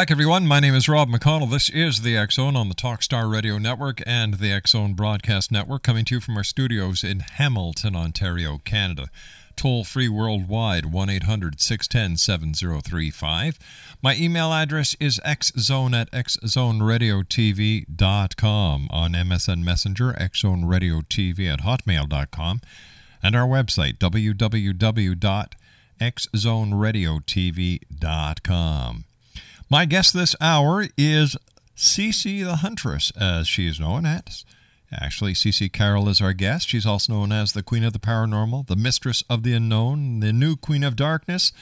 Back, everyone. My name is Rob McConnell. This is the Zone on the Talkstar Radio Network and the Zone Broadcast Network, coming to you from our studios in Hamilton, Ontario, Canada. Toll free worldwide, 1 800 610 7035. My email address is xzone at xzoneradiotv.com. On MSN Messenger, xzoneradiotv at hotmail.com. And our website, www.xzoneradiotv.com. My guest this hour is CC the Huntress, as she is known as. Actually, CC Carole is our guest. She's also known as the Queen of the Paranormal, the Mistress of the Unknown, the new Queen of Darkness,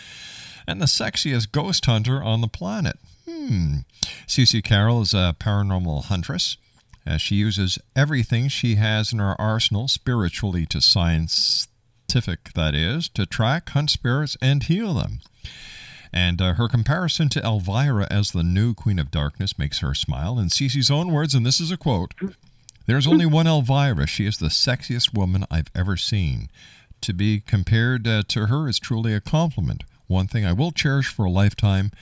and the sexiest ghost hunter on the planet. Hmm. CC Carole is a paranormal huntress. As she uses everything she has in her arsenal, spiritually to scientific, that is, to track, hunt spirits, and heal them. And uh, her comparison to Elvira as the new Queen of Darkness makes her smile. In CC's own words, and this is a quote There's only one Elvira. She is the sexiest woman I've ever seen. To be compared uh, to her is truly a compliment. One thing I will cherish for a lifetime,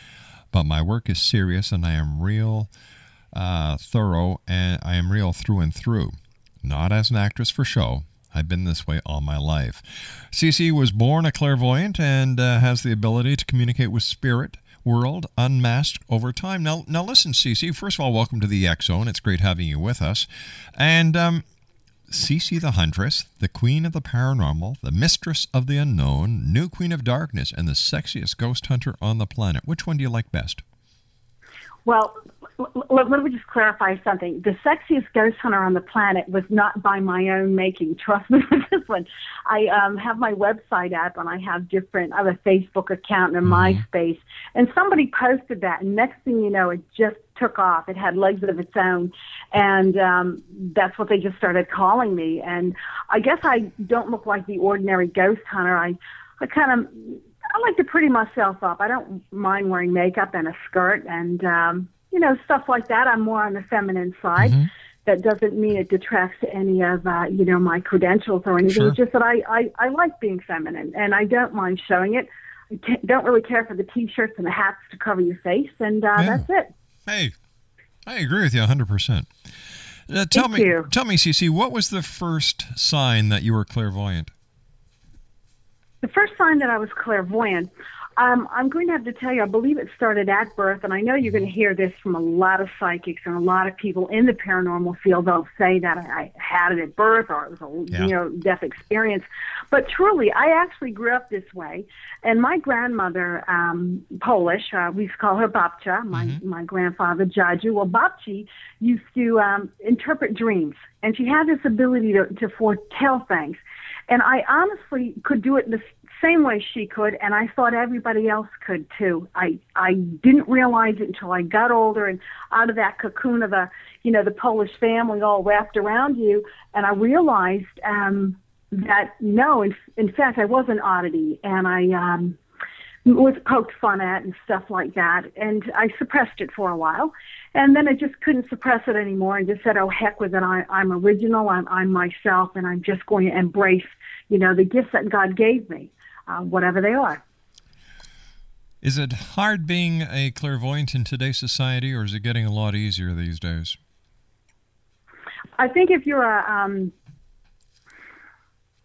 but my work is serious and I am real uh, thorough and I am real through and through. Not as an actress for show. I've been this way all my life. CC was born a clairvoyant and uh, has the ability to communicate with spirit world unmasked over time. Now, now listen, CC. First of all, welcome to the X Zone. It's great having you with us. And um, CC the Huntress, the Queen of the Paranormal, the Mistress of the Unknown, New Queen of Darkness, and the sexiest ghost hunter on the planet. Which one do you like best? Well, l- l- let me just clarify something. The sexiest ghost hunter on the planet was not by my own making. Trust me with this one. I um, have my website up and I have different, I have a Facebook account and a MySpace. And somebody posted that. And next thing you know, it just took off. It had legs of its own. And um, that's what they just started calling me. And I guess I don't look like the ordinary ghost hunter. I, I kind of, I like to pretty myself up. I don't mind wearing makeup and a skirt and um, you know stuff like that. I'm more on the feminine side. Mm-hmm. That doesn't mean it detracts any of uh, you know my credentials or anything. Sure. It's just that I, I I like being feminine and I don't mind showing it. I don't really care for the t-shirts and the hats to cover your face, and uh, Yeah. that's it. Hey, I agree with you 100%. Uh, tell Thank me, you. tell me, CC, what was the first sign that you were clairvoyant? The first sign that I was clairvoyant, um, I'm going to have to tell you, I believe it started at birth, and I know you're going to hear this from a lot of psychics and a lot of people in the paranormal field. They'll say that I, had it at birth or it was a Yeah. you know death experience, but truly, I actually grew up this way. And my grandmother, um, Polish, uh, we used to call her Babcia. My my grandfather Jaju. Well, Babci used to um, interpret dreams, and she had this ability to, to foretell things. And I honestly could do it the same way she could, and I thought everybody else could too. I I didn't realize it until I got older and out of that cocoon of a, you know the Polish family all wrapped around you, and I realized um, that no, in, in fact, I was an oddity, and I. Um, was poked fun at and stuff like that. And I suppressed it for a while. And then I just couldn't suppress it anymore and just said, oh, heck with it. I, I'm original. I'm, I'm myself. And I'm just going to embrace, you know, the gifts that God gave me, uh, whatever they are. Is it hard being a clairvoyant in today's society, or is it getting a lot easier these days? I think if you're a, um,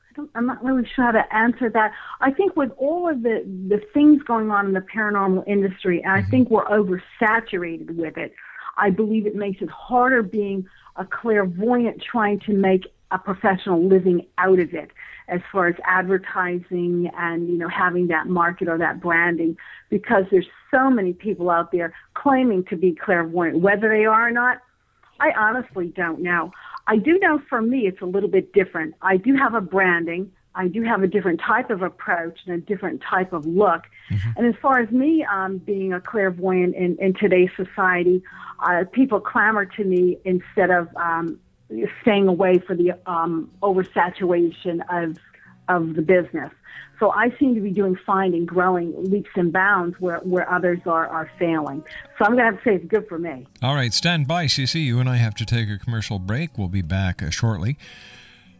I don't, I'm not really sure how to answer that. I think with all of the, the things going on in the paranormal industry, and I think we're oversaturated with it, I believe it makes it harder being a clairvoyant trying to make a professional living out of it as far as advertising and you know having that market or that branding because there's so many people out there claiming to be clairvoyant whether they are or not I honestly don't know. I do know for me it's a little bit different. I do have a branding. I do have a different type of approach and a different type of look. And as far as me um, being a clairvoyant in, in today's society, uh, people clamor to me instead of um, staying away for the um, oversaturation of of the business. So I seem to be doing fine and growing leaps and bounds where, where others are, are failing. So I'm going to have to say it's good for me. All right, stand by, CC. You and I have to take a commercial break. We'll be back uh, shortly.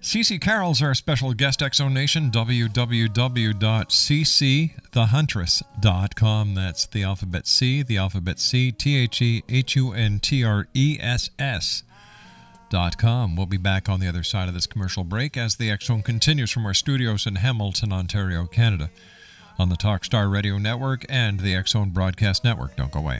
CC Carole's our special guest, Exo Nation, www.ccthehuntress.com. That's the alphabet C, the alphabet C, T H E H U N T R E S S. Com. We'll be back on the other side of this commercial break as the Zone continues from our studios in Hamilton, Ontario, Canada, on the Talkstar Radio Network and the Zone Broadcast Network. Don't go away.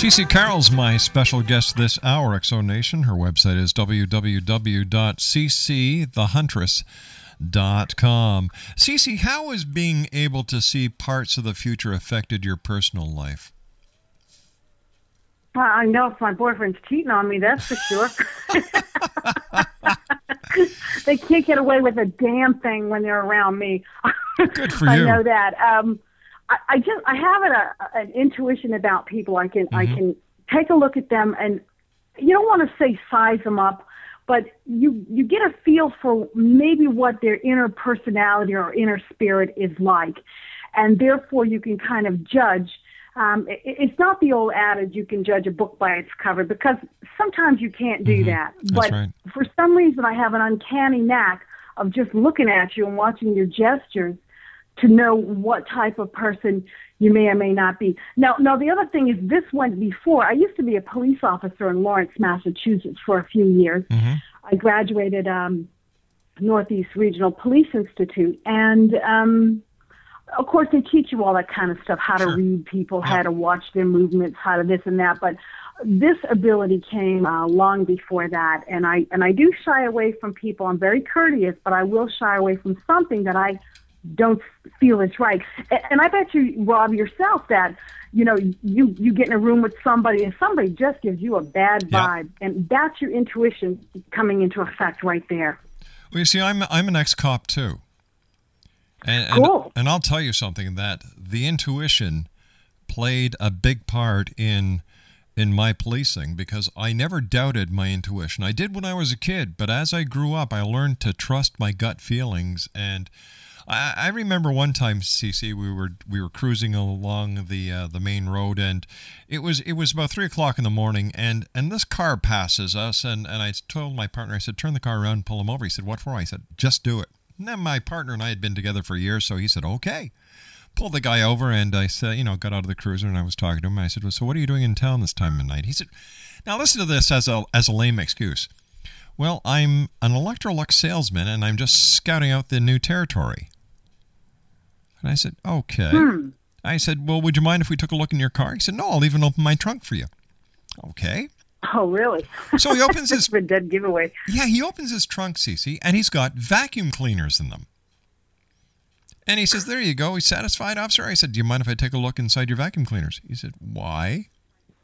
CC Carole's my special guest this hour, Exo Nation. Her website is www.ccthehuntress.com. CC, how has being able to see parts of the future affected your personal life? Well, I know if my boyfriend's cheating on me, that's for sure. they can't get away with a damn thing when they're around me. Good for you. I know that. Um, I, I just I have an, a, an intuition about people. I can I can take a look at them, and you don't want to say size them up, but you you get a feel for maybe what their inner personality or inner spirit is like, and therefore you can kind of judge. Um, it, it's not the old adage you can judge a book by its cover because sometimes you can't do that. but right. for some reason, I have an uncanny knack of just looking at you and watching your gestures to know what type of person you may or may not be. Now, now the other thing is this went before. I used to be a police officer in Lawrence, Massachusetts for a few years. I graduated um, Northeast Regional Police Institute, and um, of course they teach you all that kind of stuff: how to read people, how to watch their movements, how to this and that. But this ability came uh, long before that, and I and I do shy away from people. I'm very courteous, but I will shy away from something that I don't feel is right. And I bet you, Rob, yourself, that you know you you get in a room with somebody and somebody just gives you a bad Yeah. vibe, and that's your intuition coming into effect right there. Well, you see, I'm I'm an ex-cop too, and and, Cool. and I'll tell you something that the intuition played a big part in in my policing because I never doubted my intuition. I did when I was a kid, but as I grew up, I learned to trust my gut feelings. And I, I remember one time, CC, we were we were cruising along the uh, the main road, and it was it was about three o'clock in the morning, and and this car passes us, and and I told my partner, I said, turn the car around, pull him over. He said, what for? I said, just do it. And then my partner and I had been together for years, so he said, okay pulled the guy over and I said, you know, got out of the cruiser and I was talking to him. I said, well, so what are you doing in town this time of night? He said, now listen to this as a, as a lame excuse. Well, I'm an Electrolux salesman and I'm just scouting out the new territory. And I said, okay. Hmm. I said, well, would you mind if we took a look in your car? He said, no, I'll even open my trunk for you. Okay. Oh, really? So he opens his It's a dead giveaway. yeah, he opens his trunk, CC, and he's got vacuum cleaners in them. And he says, There you go. He's satisfied, officer. I said, Do you mind if I take a look inside your vacuum cleaners? He said, Why?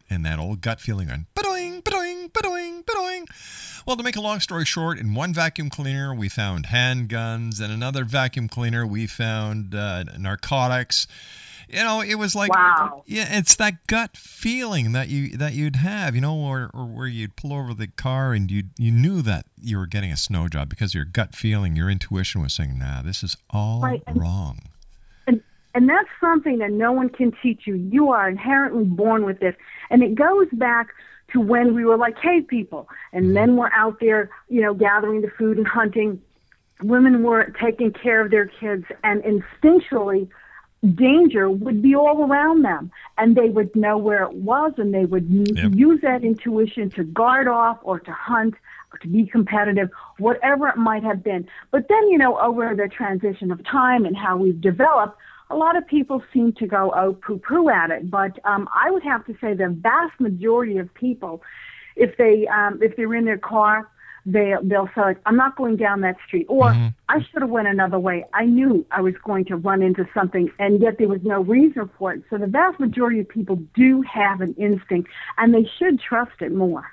And that old gut feeling on badoing, badoing, badoing, badoing. Well, to make a long story short, in one vacuum cleaner we found handguns, and another vacuum cleaner we found uh, narcotics. You know, it was like Wow. yeah, it's that gut feeling that you that you'd have, you know, or, or where you'd pull over the car and you you knew that you were getting a snow job because your gut feeling, your intuition was saying, "Nah, this is all Right, and- wrong." And and that's something that no one can teach you. You are inherently born with this, and it goes back to when we were like cave people, and mm-hmm. men were out there, you know, gathering the food and hunting. Women were taking care of their kids, and instinctually, danger would be all around them, and they would know where it was, and they would Yep. use that intuition to guard off or to hunt or to be competitive, whatever it might have been. But then, you know, over the transition of time and how we've developed, a lot of people seem to go, oh, poo poo at it. But um, I would have to say the vast majority of people, if they um, if they're in their car, they they'll say like, I'm not going down that street, or I should have went another way. I knew I was going to run into something, and yet there was no reason for it. So the vast majority of people do have an instinct, and they should trust it more.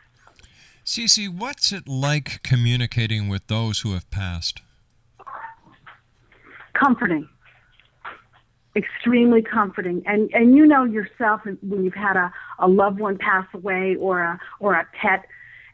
CC, what's it like communicating with those who have passed? comforting extremely comforting and and you know yourself when you've had a, a loved one pass away or a or a pet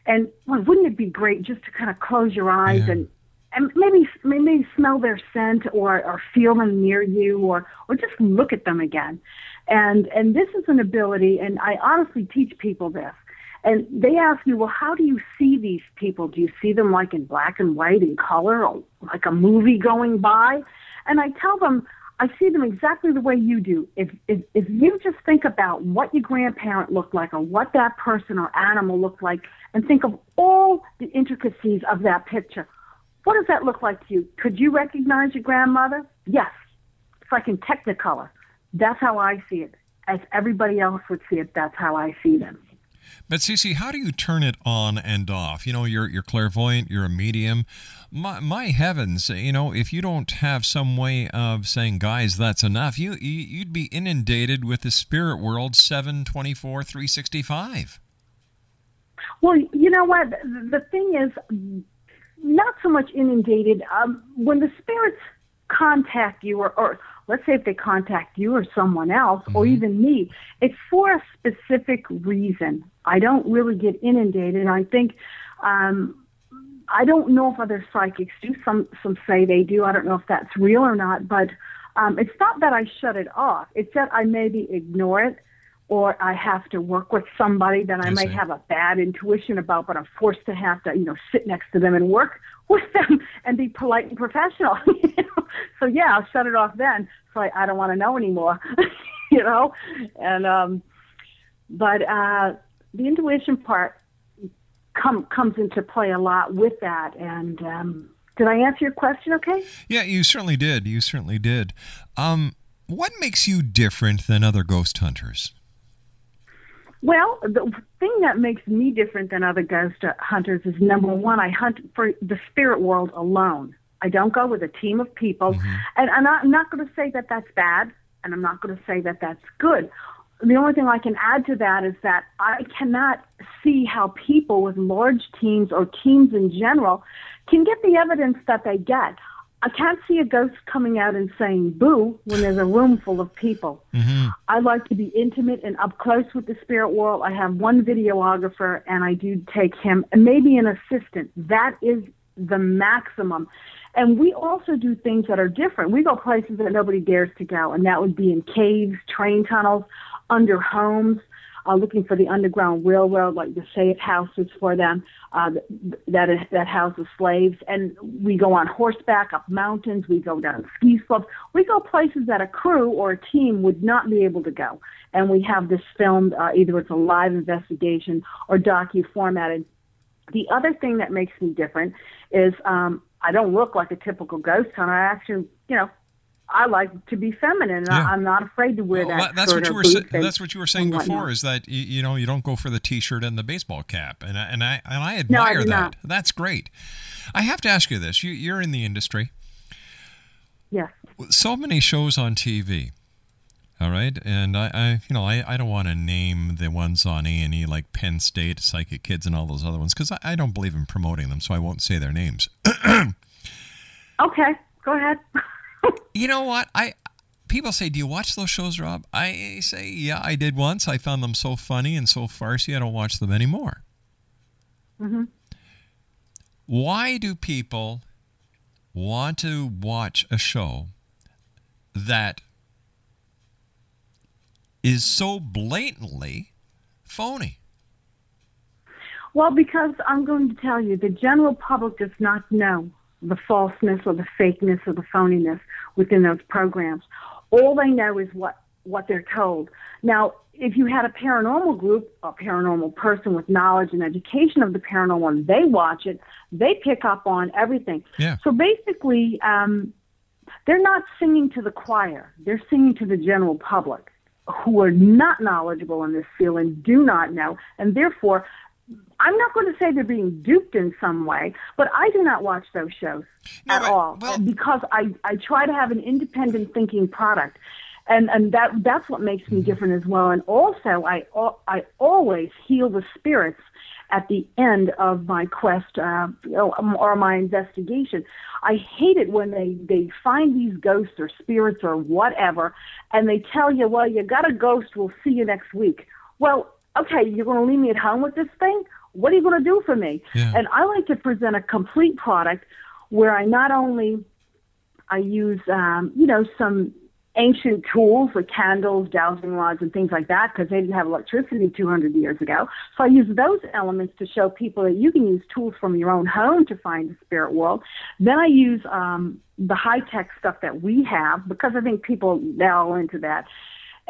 and well, wouldn't it be great just to kind of close your eyes Yeah. and and maybe maybe smell their scent or or feel them near you or or just look at them again and and this is an ability and I honestly teach people this and they ask me, well, how do you see these people? Do you see them like in black and white in color or like a movie going by? And I tell them, I see them exactly the way you do. If, if, if you just think about what your grandparent looked like or what that person or animal looked like and think of all the intricacies of that picture, what does that look like to you? Could you recognize your grandmother? Yes. It's like in Technicolor. That's how I see it. As everybody else would see it, that's how I see them. But CC, how do you turn it on and off? You know, you're you're clairvoyant, you're a medium. My, my heavens, you know, if you don't have some way of saying, guys, that's enough, you, you you'd be inundated with the spirit world 724 365. Well, you know what? The the thing is, not so much inundated. Um, when the spirits contact you, or, or let's say if they contact you or someone else, or even me, it's for a specific reason. I don't really get inundated. I think. Um, I don't know if other psychics do. Some some say they do. I don't know if that's real or not. But um, it's not that I shut it off. It's that I maybe ignore it, or I have to work with somebody that I, I might have a bad intuition about, but I'm forced to have to, you know, sit next to them and work with them and be polite and professional. So yeah, I'll shut it off then. So I, I don't want to know anymore. you know, and um, but uh, the intuition part come comes into play a lot with that. And um, did I answer your question? Okay. Yeah, you certainly did. You certainly did. Um, what makes you different than other ghost hunters? Well, the thing that makes me different than other ghost hunters is number mm-hmm. one, I hunt for the spirit world alone. I don't go with a team of people. Mm-hmm. And I'm not, I'm not going to say that that's bad, and I'm not going to say that that's good. The only thing I can add to that is that I cannot see how people with large teams or teams in general can get the evidence that they get. I can't see a ghost coming out and saying boo when there's a room full of people. Mm-hmm. I like to be intimate and up close with the spirit world. I have one videographer and I do take him and maybe an assistant. That is the maximum. And we also do things that are different. We go places that nobody dares to go, and that would be in caves, train tunnels, under homes, uh, looking for the underground railroad, like the safe houses for them uh, that that houses slaves. And we go on horseback up mountains. We go down ski slopes. We go places that a crew or a team would not be able to go. And we have this filmed. Uh, either it's a live investigation or docu formatted. The other thing that makes me different is um, I don't look like a typical ghost hunter. I actually, you know, I like to be feminine. Yeah. I, I'm not afraid to wear Well, that. that- that's what you were. Sa- that's what you were saying before. Is that you, you know you don't go for the T-shirt and the baseball cap, and I, and I and I No, I admire that. not. That's great. I have to ask you this: you, you're in the industry. Yes. so many shows on TV. All right, and I, I you know, I, I don't want to name the ones on A and E like Penn State, Psychic Kids, and all those other ones because I, I don't believe in promoting them, so I won't say their names. Okay. Go ahead. you know what? I people say, "Do you watch those shows, Rob?" I say, "Yeah, I did once. I found them so funny and so farcy, I don't watch them anymore." hmm Why do people want to watch a show that is so blatantly phony? Well, because I'm going to tell you, the general public does not know the falseness or the fakeness or the phoniness within those programs. All they know is what, what they're told. Now, if you had a paranormal group, a paranormal person with knowledge and education of the paranormal, and they watch it, they pick up on everything. Yeah. So basically, um, they're not singing to the choir. They're singing to the general public who are not knowledgeable in this field and do not know, and therefore I'm not going to say they're being duped in some way, but I do not watch those shows No, at but- all well- because I, I try to have an independent thinking product. And, and that that's what makes Mm-hmm. me different as well. And also, I I always heal the spirits at the end of my quest uh, you know um or my investigation. I hate it when they they find these ghosts or spirits or whatever, and they tell you, "Well, you got a ghost. We'll see you next week." Well, okay, you're going to leave me at home with this thing. What are you going to do for me? Yeah. And I like to present a complete product where I not only I use, um, you know, some ancient tools like candles, dowsing rods, and things like that because they didn't have electricity 200 years ago. So I use those elements to show people that you can use tools from your own home to find the spirit world. Then I use um, the high tech stuff that we have because I think people now into that.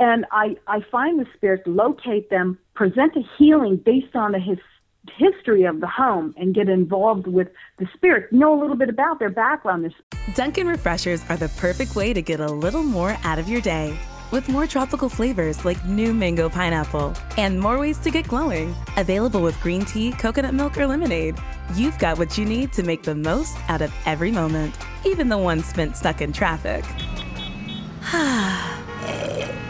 And I, I find the spirits, locate them, present a healing based on the his, history of the home, and get involved with the spirits. Know a little bit about their background, Dunkin' Refreshers are the perfect way to get a little more out of your day. With more tropical flavors like new mango pineapple and more ways to get glowing. Available with green tea, coconut milk, or lemonade. You've got what you need to make the most out of every moment, even the ones spent stuck in traffic.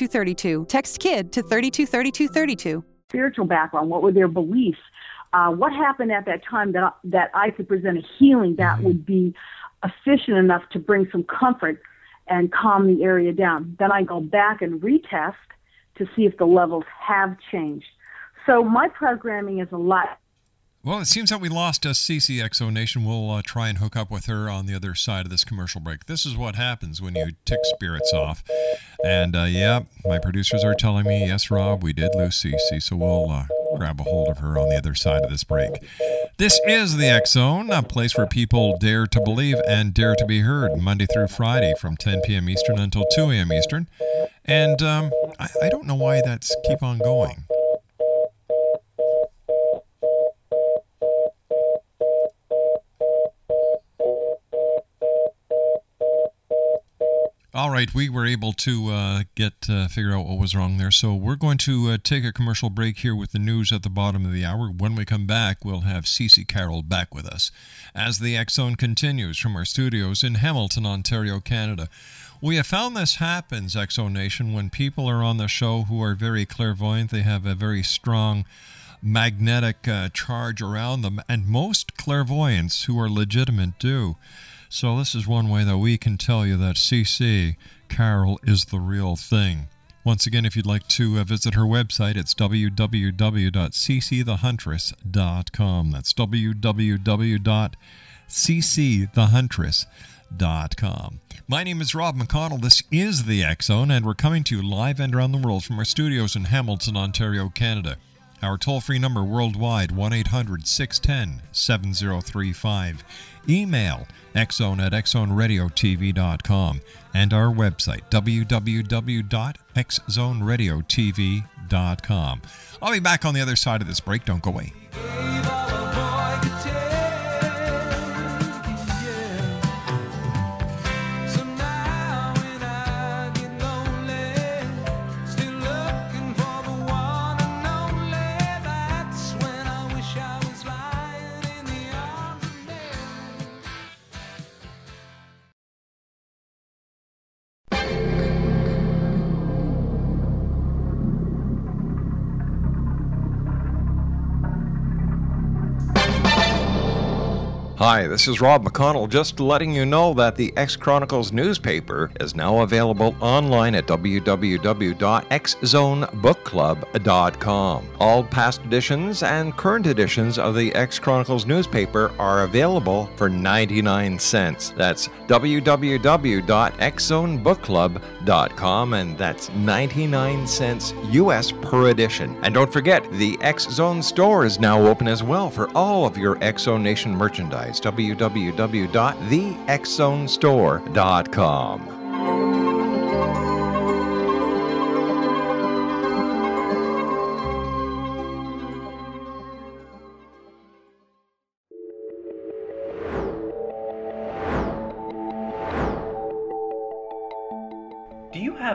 323232. Text KID to 323232. spiritual background, what were their beliefs, uh, what happened at that time that I, that I could present a healing that would be efficient enough to bring some comfort and calm the area down. Then I go back and retest to see if the levels have changed. So my programming is a lot Well, it seems that we lost a CCXO Nation. We'll uh, try and hook up with her on the other side of this commercial break. This is what happens when you tick spirits off. And uh, yeah, my producers are telling me, yes, Rob, we did lose CC, so we'll uh, grab a hold of her on the other side of this break. This is the X Zone, a place where people dare to believe and dare to be heard, Monday through Friday from 10 p.m. Eastern until 2 a.m. Eastern. And um, I, I don't know why that's keep on going. All right, we were able to uh, get uh, figure out what was wrong there. So we're going to uh, take a commercial break here with the news at the bottom of the hour. When we come back, we'll have CC Carole back with us as the Zone continues from our studios in Hamilton, Ontario, Canada. We have found this happens, X Nation, when people are on the show who are very clairvoyant. They have a very strong magnetic uh, charge around them, and most clairvoyants who are legitimate do. So this is one way that we can tell you that CC Carole is the real thing. Once again, if you'd like to uh, visit her website, it's www.ccthehuntress.com. That's www.ccthehuntress.com. My name is Rob McConnell. This is the Zone, and we're coming to you live and around the world from our studios in Hamilton, Ontario, Canada. Our toll free number worldwide 1 800 610 7035. Email xzone at xzoneradiotv.com and our website www.xzoneradiotv.com. I'll be back on the other side of this break. Don't go away. Hi, this is Rob McConnell, just letting you know that the X Chronicles newspaper is now available online at www.xzonebookclub.com. All past editions and current editions of the X Chronicles newspaper are available for 99 cents. That's www.xzonebookclub.com, and that's 99 cents US per edition. And don't forget, the X Zone store is now open as well for all of your X Zone Nation merchandise. www.thexzonestore.com. Do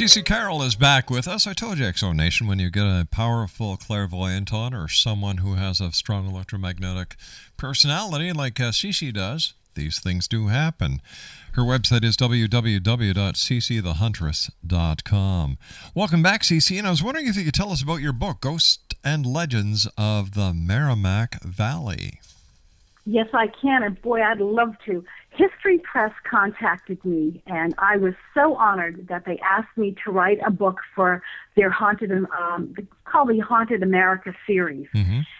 CC Carole is back with us. I told you, Exo Nation, when you get a powerful clairvoyant on or someone who has a strong electromagnetic personality like uh, CC does, these things do happen. Her website is www.ccthehuntress.com. Welcome back, CC, and I was wondering if you could tell us about your book, Ghosts and Legends of the Merrimack Valley. Yes, I can, and boy, I'd love to. History Press contacted me, and I was so honored that they asked me to write a book for their Haunted, um, called the Haunted America series.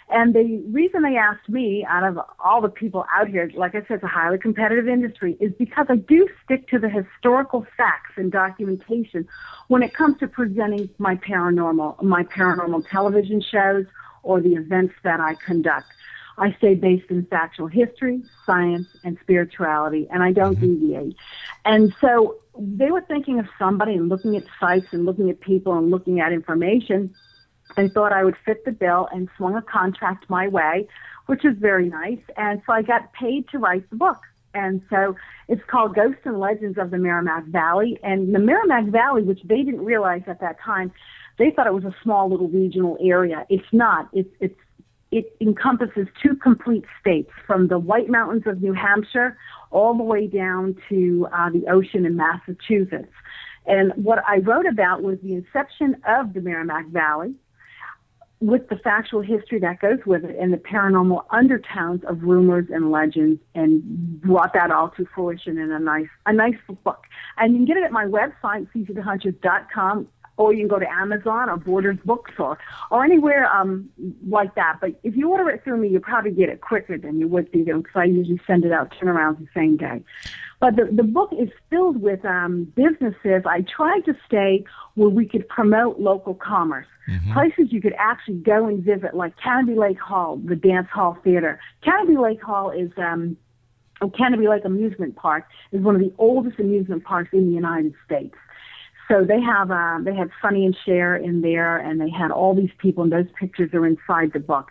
And the reason they asked me, out of all the people out here, like I said, it's a highly competitive industry, is because I do stick to the historical facts and documentation when it comes to presenting my paranormal, my paranormal television shows or the events that I conduct. I stay based in factual history, science, and spirituality, and I don't mm-hmm. deviate. And so they were thinking of somebody and looking at sites and looking at people and looking at information and thought I would fit the bill and swung a contract my way, which is very nice. And so I got paid to write the book. And so it's called Ghosts and Legends of the Merrimack Valley. And the Merrimack Valley, which they didn't realize at that time, they thought it was a small little regional area. It's not. It's it's it encompasses two complete states, from the White Mountains of New Hampshire all the way down to uh, the ocean in Massachusetts. And what I wrote about was the inception of the Merrimack Valley, with the factual history that goes with it and the paranormal undertones of rumors and legends and brought that all to fruition in a nice a nice book. And you can get it at my website, ccthehuntress.com, or you can go to Amazon or Borders Bookstore or anywhere um, like that. But if you order it through me, you probably get it quicker than you would through them because I usually send it out turnarounds the same day. But the, the book is filled with um, businesses. I tried to stay where we could promote local commerce. Places you could actually go and visit, like Canobie Lake Hall, the Dance Hall Theater. Canobie Lake Hall is um, Canobie Lake Amusement Park is one of the oldest amusement parks in the United States. So they have uh, they had Sonny and Cher in there, and they had all these people, and those pictures are inside the book.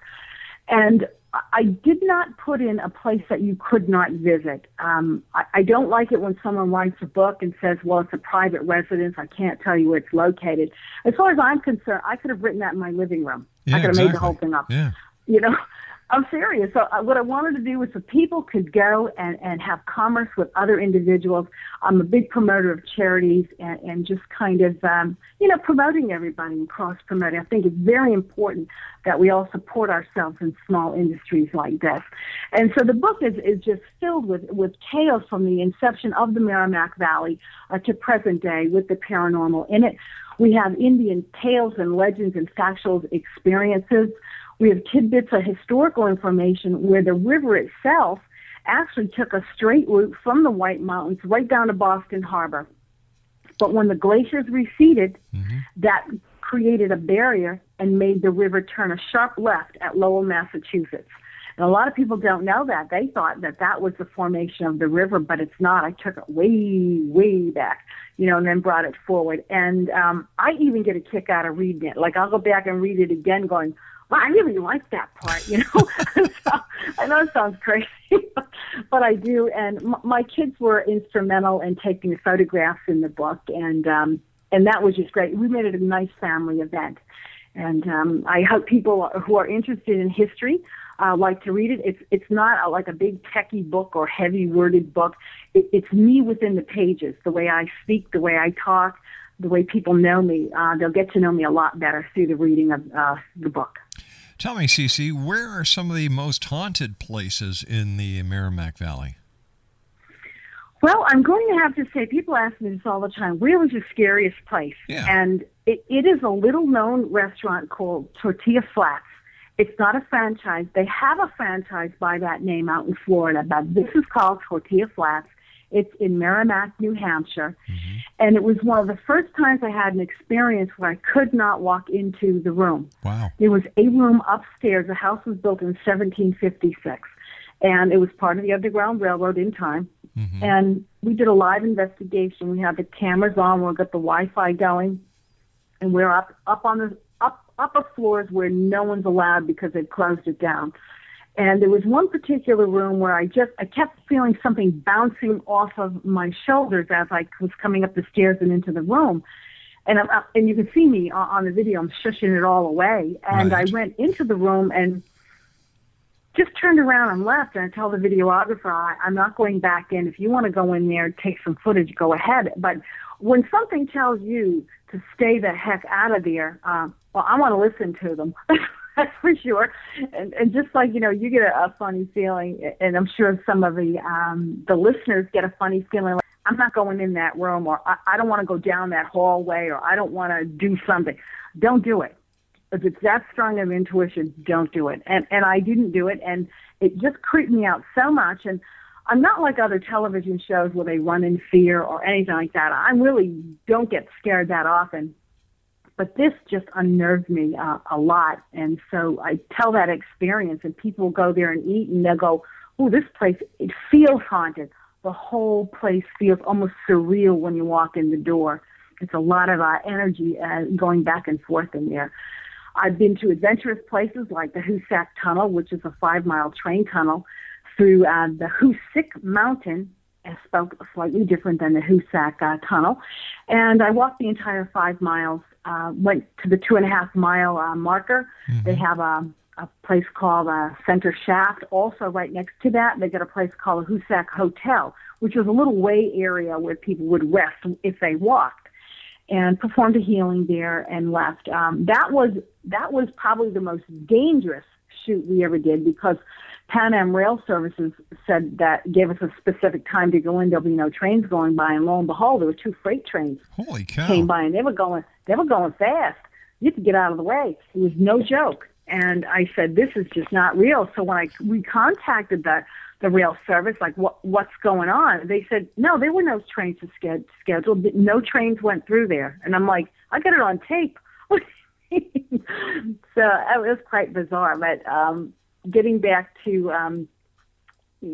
And I did not put in a place that you could not visit. Um, I, I don't like it when someone writes a book and says, "Well, it's a private residence. I can't tell you where it's located." As far as I'm concerned, I could have written that in my living room. Yeah, I could have made the whole thing up. Yeah. You know, I'm serious. So uh, what I wanted to do was so people could go and, and have commerce with other individuals. I'm a big promoter of charities and, and just kind of, um, you know, promoting everybody and cross promoting. I think it's very important that we all support ourselves in small industries like this. And so the book is, is just filled with, with tales from the inception of the Merrimack Valley uh, to present day with the paranormal in it. We have Indian tales and legends and factual experiences. We have tidbits of historical information where the river itself actually took a straight route from the White Mountains right down to Boston Harbor. But when the glaciers receded, that created a barrier and made the river turn a sharp left at Lowell, Massachusetts. And a lot of people don't know that. They thought that that was the formation of the river, but it's not. I took it way, way back, you know, and then brought it forward. And um, I even get a kick out of reading it. Like I'll go back and read it again, going, "Wow, I really like that part," you know. so, I know it sounds crazy, but I do. And m- my kids were instrumental in taking the photographs in the book, and um, and that was just great. We made it a nice family event. And um, I hope people who are interested in history uh, like to read it. It's it's not a, like a big techie book or heavy worded book. It, it's me within the pages, the way I speak, the way I talk, the way people know me. Uh, they'll get to know me a lot better through the reading of uh, the book. Tell me, CC, where are some of the most haunted places in the Merrimack Valley? Well, I'm going to have to say, people ask me this all the time. Where was your scariest place? Yeah. And it, it is a little known restaurant called Tortilla Flats. It's not a franchise. They have a franchise by that name out in Florida, but this is called Tortilla Flats. It's in Merrimack, New Hampshire. Mm-hmm. And it was one of the first times I had an experience where I could not walk into the room. Wow. There was a room upstairs. The house was built in 1756, and it was part of the Underground Railroad in time. Mm-hmm. And we did a live investigation. We had the cameras on. We got the Wi-Fi going, and we're up up on the up upper floors where no one's allowed because they've closed it down. And there was one particular room where I just I kept feeling something bouncing off of my shoulders as I was coming up the stairs and into the room. And I'm, up- and you can see me on, the video. I'm shushing it all away. And I went into the room and just turned around and left. And I tell the videographer, I, I'm not going back in. If you want to go in there, take some footage, go ahead. But when something tells you to stay the heck out of there, uh, well, I want to listen to them. That's for sure. And, and just like, you know, you get a, a funny feeling, and I'm sure some of the, um, the listeners get a funny feeling like, I'm not going in that room, or I, I don't want to go down that hallway, or I don't want to do something. Don't do it if it's that strong of intuition, don't do it. And and I didn't do it, and it just creeped me out so much. And I'm not like other television shows where they run in fear or anything like that. I really don't get scared that often. But this just unnerved me uh, a lot. And so I tell that experience, and people go there and eat, and they'll go, "Oh, this place it feels haunted." The whole place feels almost surreal when you walk in the door. It's a lot of uh, energy uh, going back and forth in there. I've been to adventurous places like the Hoosac Tunnel, which is a five mile train tunnel through uh, the Hoosick Mountain, uh, spelled slightly different than the Hoosac uh, Tunnel. And I walked the entire five miles, uh, went to the two and a half mile uh, marker. They have a, a place called uh, Center Shaft. Also, right next to that, they got a place called the Hoosac Hotel, which is a little way area where people would rest if they walked and performed a healing there and left. Um, that was that was probably the most dangerous shoot we ever did because Pan Am Rail Services said that gave us a specific time to go in. There'll be no trains going by, and lo and behold, there were two freight trains Holy cow. came by, and they were going they were going fast. You had to get out of the way. It was no joke. And I said, this is just not real. So when I we contacted the the rail service, like what what's going on? They said, no, there were no trains sched- scheduled. No trains went through there. And I'm like, I got it on tape. so it was quite bizarre. But um, getting back to um,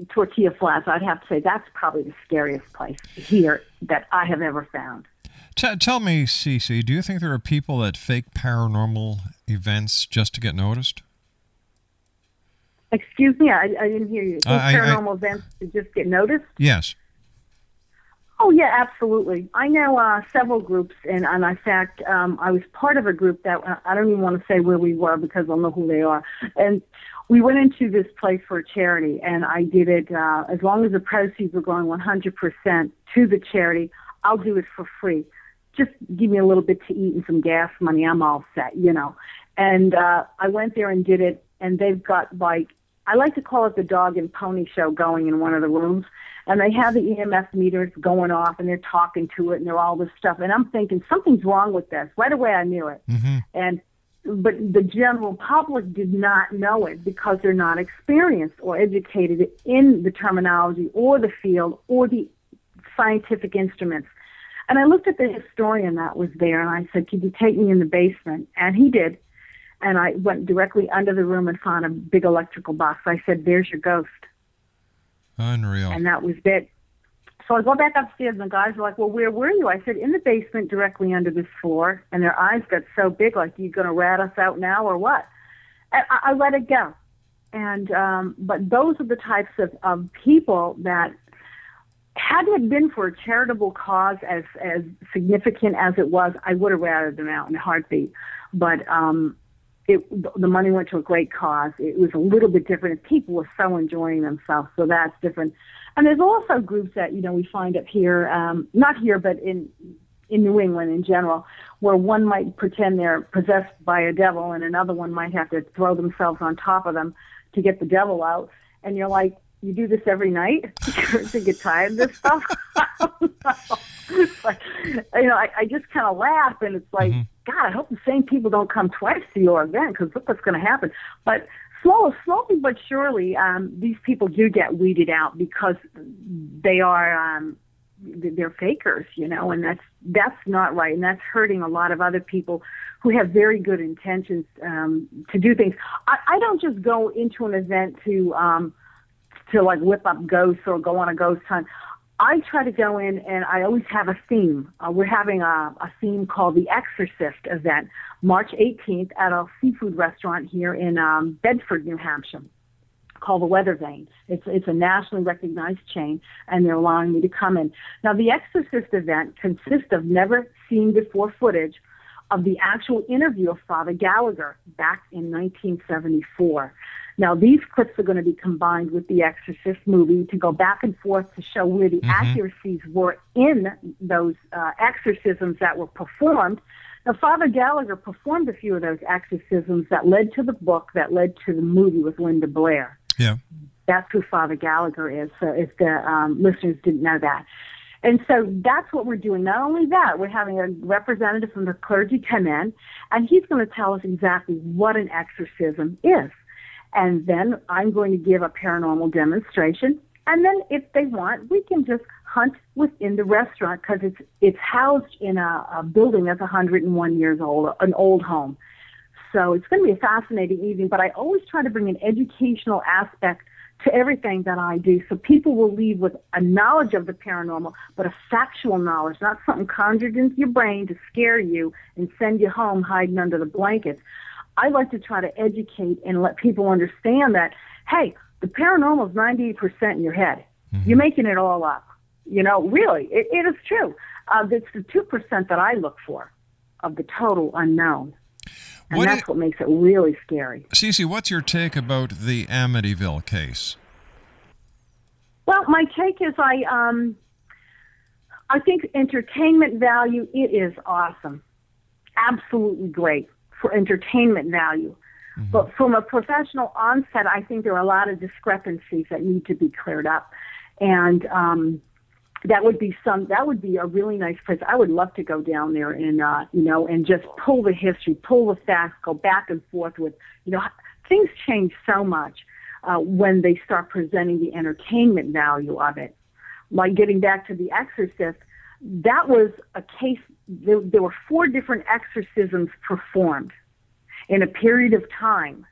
Tortilla Flats, I'd have to say that's probably the scariest place here that I have ever found. T- tell me, CC, do you think there are people that fake paranormal events just to get noticed? Excuse me, I, I didn't hear you. Think I- I- paranormal events to just get noticed? Yes. Oh yeah, absolutely. I know uh, several groups, and, and in fact, um, I was part of a group that uh, I don't even want to say where we were because I'll know who they are. And we went into this place for a charity, and I did it uh, as long as the proceeds were going 100% to the charity. I'll do it for free. Just give me a little bit to eat and some gas money. I'm all set, you know. And uh, I went there and did it, and they've got like I like to call it the dog and pony show going in one of the rooms. And they have the EMF meters going off and they're talking to it and they're all this stuff. And I'm thinking something's wrong with this. Right away I knew it. And but the general public did not know it because they're not experienced or educated in the terminology or the field or the scientific instruments. And I looked at the historian that was there and I said, Could you take me in the basement? And he did. And I went directly under the room and found a big electrical box. I said, There's your ghost. Unreal. And that was it. So I go back upstairs, and the guys are like, "Well, where were you?" I said, "In the basement, directly under this floor." And their eyes got so big, like, "You gonna rat us out now, or what?" And I, I let it go. And um, but those are the types of, of people that, hadn't it been for a charitable cause as as significant as it was, I would have ratted them out in a heartbeat. But um, it the money went to a great cause. It was a little bit different. People were so enjoying themselves, so that's different. And there's also groups that you know we find up here, um, not here, but in in New England in general, where one might pretend they're possessed by a devil, and another one might have to throw themselves on top of them to get the devil out. And you're like, you do this every night to get tired of this stuff. Like, you know, I, I just kind of laugh, and it's like, God, I hope the same people don't come twice to your event because look what's going to happen. But slow, slowly but surely, um, these people do get weeded out because they are um, they're fakers, you know, and that's that's not right, and that's hurting a lot of other people who have very good intentions um, to do things. I, I don't just go into an event to um, to like whip up ghosts or go on a ghost hunt. I try to go in and I always have a theme. Uh, we're having a, a theme called the Exorcist event, March 18th at a seafood restaurant here in um, Bedford, New Hampshire, called the Weather Vane. It's, it's a nationally recognized chain, and they're allowing me to come in. Now, the Exorcist event consists of never seen before footage of the actual interview of Father Gallagher back in 1974. Now, these clips are going to be combined with the Exorcist movie to go back and forth to show where the accuracies were in those uh, exorcisms that were performed. Now, Father Gallagher performed a few of those exorcisms that led to the book that led to the movie with Linda Blair. Yeah. That's who Father Gallagher is. So, if the um, listeners didn't know that. And so that's what we're doing. Not only that, we're having a representative from the clergy come in, and he's going to tell us exactly what an exorcism is. And then I'm going to give a paranormal demonstration. And then if they want, we can just hunt within the restaurant because it's it's housed in a, a building that's 101 years old, an old home. So it's going to be a fascinating evening. But I always try to bring an educational aspect to everything that I do, so people will leave with a knowledge of the paranormal, but a factual knowledge, not something conjured into your brain to scare you and send you home hiding under the blankets. I like to try to educate and let people understand that, hey, the paranormal is 98% in your head. You're making it all up. You know, really, it, it is true. Uh, it's the 2% that I look for of the total unknown. And What that's what makes it really scary. CC, what's your take about the Amityville case? Well, my take is I um I think entertainment value it is awesome. Absolutely great for entertainment value. But from a professional onset, I think there are a lot of discrepancies that need to be cleared up. And um that would be some that would be a really nice place. I would love to go down there and uh you know and just pull the history, pull the facts, go back and forth with you know things change so much uh, when they start presenting the entertainment value of it. Like getting back to The Exorcist, that was a case, there, there were four different exorcisms performed in a period of time.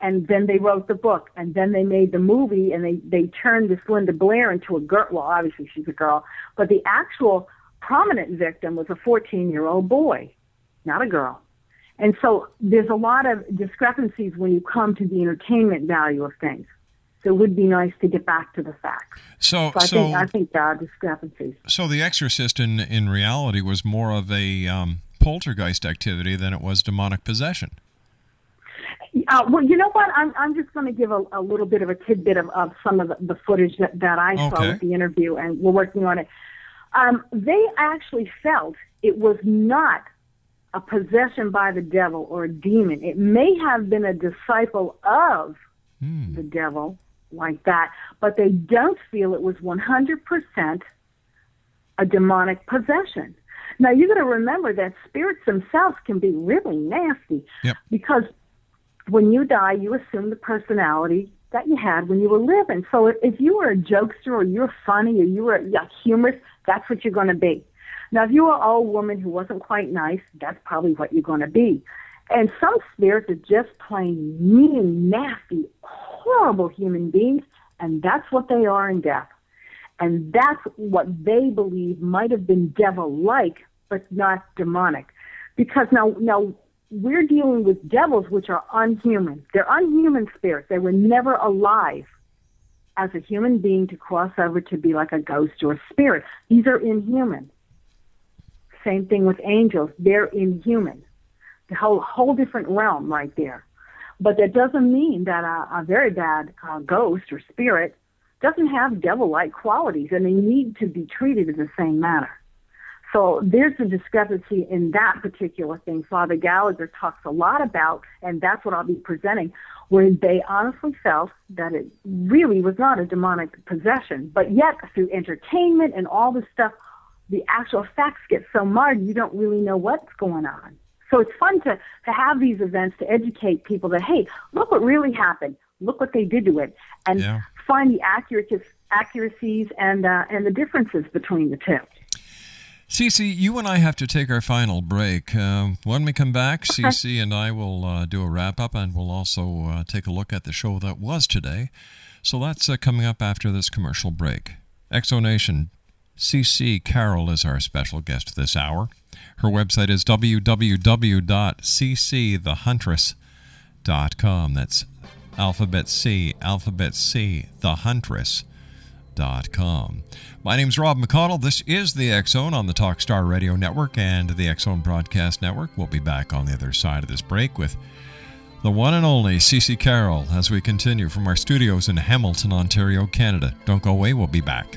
And then they wrote the book, and then they made the movie, and they, they turned this Linda Blair into a girl. Well, obviously she's a girl, but the actual prominent victim was a 14 year old boy, not a girl. And so there's a lot of discrepancies when you come to the entertainment value of things. So it would be nice to get back to the facts. So, I so, think I think there are discrepancies. so The Exorcist in in reality was more of a um, poltergeist activity than it was demonic possession. Uh, well, you know what? I'm I'm just going to give a, a little bit of a tidbit of, of some of the, the footage that, that I saw Okay. with the interview, and we're working on it. Um, they actually felt it was not a possession by the devil or a demon. It may have been a disciple of the devil, like that, but they don't feel it was 100% a demonic possession. Now, you got to remember that spirits themselves can be really nasty because when you die, you assume the personality that you had when you were living. So if, if you were a jokester or you're funny or you were yeah, humorous, that's what you're going to be. Now, if you were an old woman who wasn't quite nice, that's probably what you're going to be. And some spirits are just plain mean, nasty, horrible human beings, and that's what they are in death. And that's what they believe might have been devil-like, but not demonic. Because now, now we're dealing with devils which are unhuman. They're unhuman spirits. They were never alive as a human being to cross over to be like a ghost or a spirit. These are inhuman. Same thing with angels. They're inhuman. The whole whole different realm right there. But that doesn't mean that a, a very bad uh, ghost or spirit doesn't have devil-like qualities, and they need to be treated in the same manner. So there's a discrepancy in that particular thing. Father Gallagher talks a lot about, and that's what I'll be presenting, where they honestly felt that it really was not a demonic possession, but yet through entertainment and all this stuff, the actual facts get so marred you don't really know what's going on. So it's fun to, to have these events to educate people that, hey, look what really happened. Look what they did to it. And find the accuracies, accuracies and, uh, and the differences between the two. CC, you and I have to take our final break. Um, when we come back, CC and I will uh, do a wrap up and we'll also uh, take a look at the show that was today. So that's uh, coming up after this commercial break. Exonation, CC Carole is our special guest this hour. Her website is www.ccthehuntress.com. That's alphabet C, alphabet C, thehuntress.com. My name's Rob McConnell. This is the Zone on the Talkstar Radio Network and the Zone Broadcast Network. We'll be back on the other side of this break with the one and only CC Carole as we continue from our studios in Hamilton, Ontario, Canada. Don't go away, we'll be back.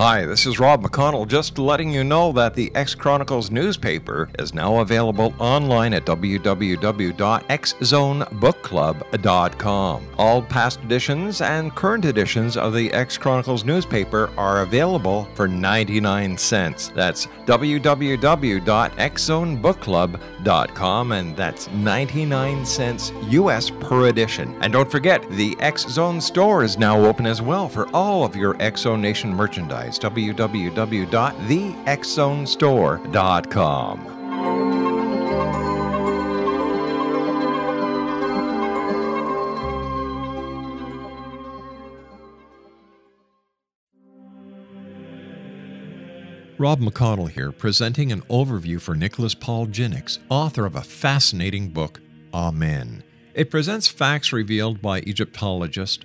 Hi, this is Rob McConnell, just letting you know that the X Chronicles newspaper is now available online at www.xzonebookclub.com. All past editions and current editions of the X Chronicles newspaper are available for 99 cents. That's www.xzonebookclub.com, and that's 99 cents US per edition. And don't forget, the X Zone store is now open as well for all of your X Zone Nation merchandise www.thexzonestore.com. Rob McConnell here, presenting an overview for Nicholas Paul Jennings, author of a fascinating book, Amen. It presents facts revealed by Egyptologists,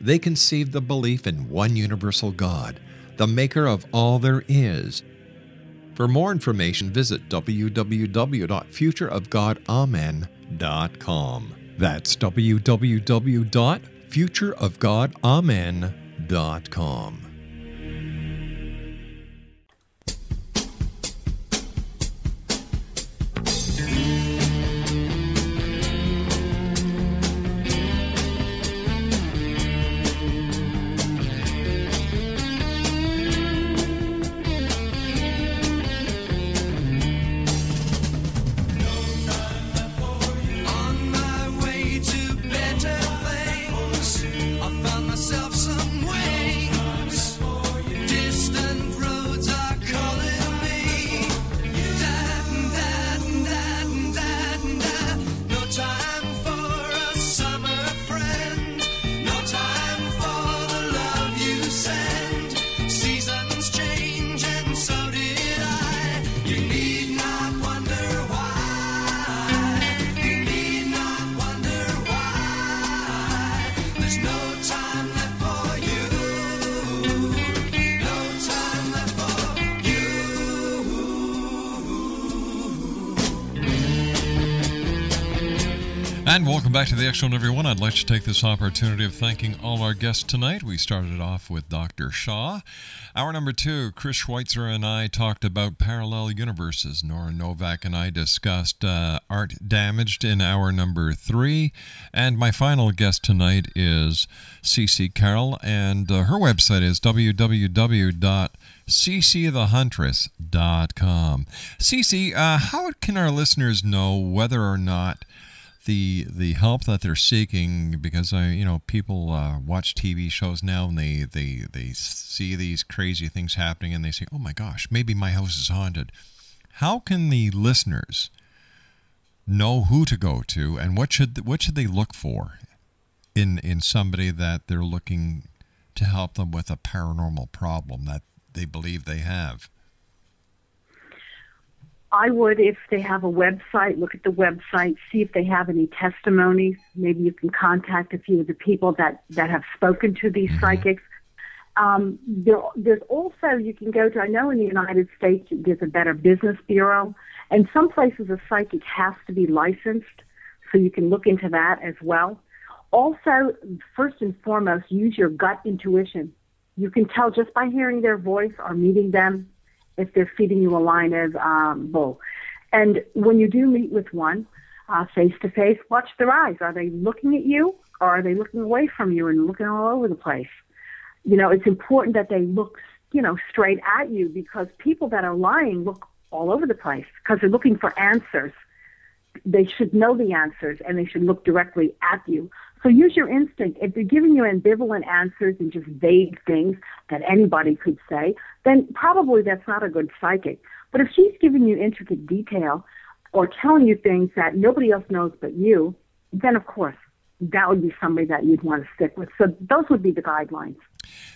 they conceived the belief in one universal God, the maker of all there is. For more information, visit www.futureofgodamen.com. That's www.futureofgodamen.com. Zone, everyone. I'd like to take this opportunity of thanking all our guests tonight. We started off with Dr. Shaw. Hour number two, Chris Schweitzer and I talked about parallel universes. Nora Novak and I discussed uh, art damaged in hour number three. And my final guest tonight is CC Carole, and uh, her website is www.ccthehuntress.com. CC, uh, how can our listeners know whether or not the the help that they're seeking because I you know people uh, watch TV shows now and they they they see these crazy things happening and they say oh my gosh maybe my house is haunted. How can the listeners know who to go to and what should what should they look for in in somebody that they're looking to help them with a paranormal problem that they believe they have I would, if they have a website, look at the website, see if they have any testimonies. Maybe you can contact a few of the people that, that have spoken to these psychics. Um, there, there's also, you can go to, I know in the United States there's a Better Business Bureau, and some places a psychic has to be licensed, so you can look into that as well. Also, first and foremost, use your gut intuition. You can tell just by hearing their voice or meeting them if they're feeding you a line of um, bull. And when you do meet with one face to face, watch their eyes. Are they looking at you or are they looking away from you and looking all over the place? You know, it's important that they look, you know, straight at you because people that are lying look all over the place because they're looking for answers. They should know the answers and they should look directly at you. So use your instinct. If they're giving you ambivalent answers and just vague things that anybody could say, then probably that's not a good psychic. But if she's giving you intricate detail or telling you things that nobody else knows but you, then of course that would be somebody that you'd want to stick with. So those would be the guidelines.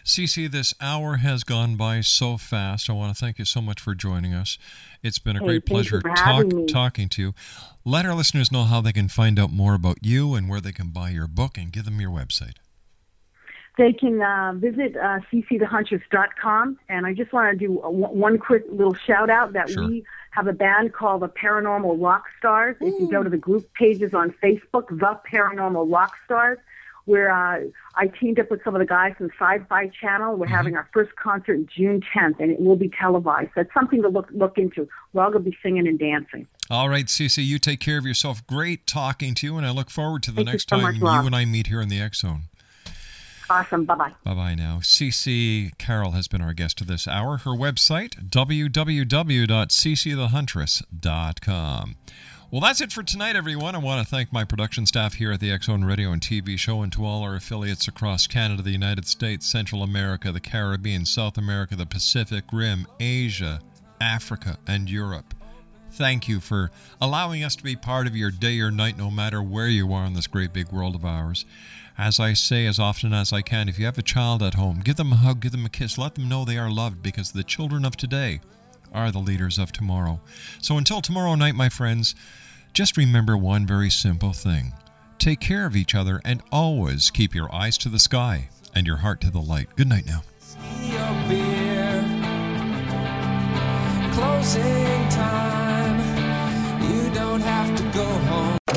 CC, this hour has gone by so fast. I want to thank you so much for joining us. It's been a Hey, great pleasure talk, talking to you. Let our listeners know how they can find out more about you and where they can buy your book and give them your website. They can uh, visit uh, ccthehuntress.com. And I just want to do a, one quick little shout out that Sure. we have a band called the Paranormal Rock Stars. If you go to the group pages on Facebook, The Paranormal Rock Stars, where uh, I teamed up with some of the guys from Sci-Fi Channel. We're having our first concert June 10th, and it will be televised. That's something to look look into. We're all going to be singing and dancing. All right, CC, you take care of yourself. Great talking to you, and I look forward to the Thank next so time much, you and I meet here in the X Zone. Awesome. Bye bye. Bye bye now. CC Carole has been our guest to this hour. Her website, www.ccthehuntress.com. Well, that's it for tonight, everyone. I want to thank my production staff here at the Zone Radio and TV show and to all our affiliates across Canada, the United States, Central America, the Caribbean, South America, the Pacific Rim, Asia, Africa, and Europe. Thank you for allowing us to be part of your day or night, no matter where you are in this great big world of ours. As I say as often as I can, if you have a child at home, give them a hug, give them a kiss, let them know they are loved because the children of today are the leaders of tomorrow. So until tomorrow night, my friends, just remember one very simple thing take care of each other and always keep your eyes to the sky and your heart to the light. Good night now. Closing time. You don't have to go.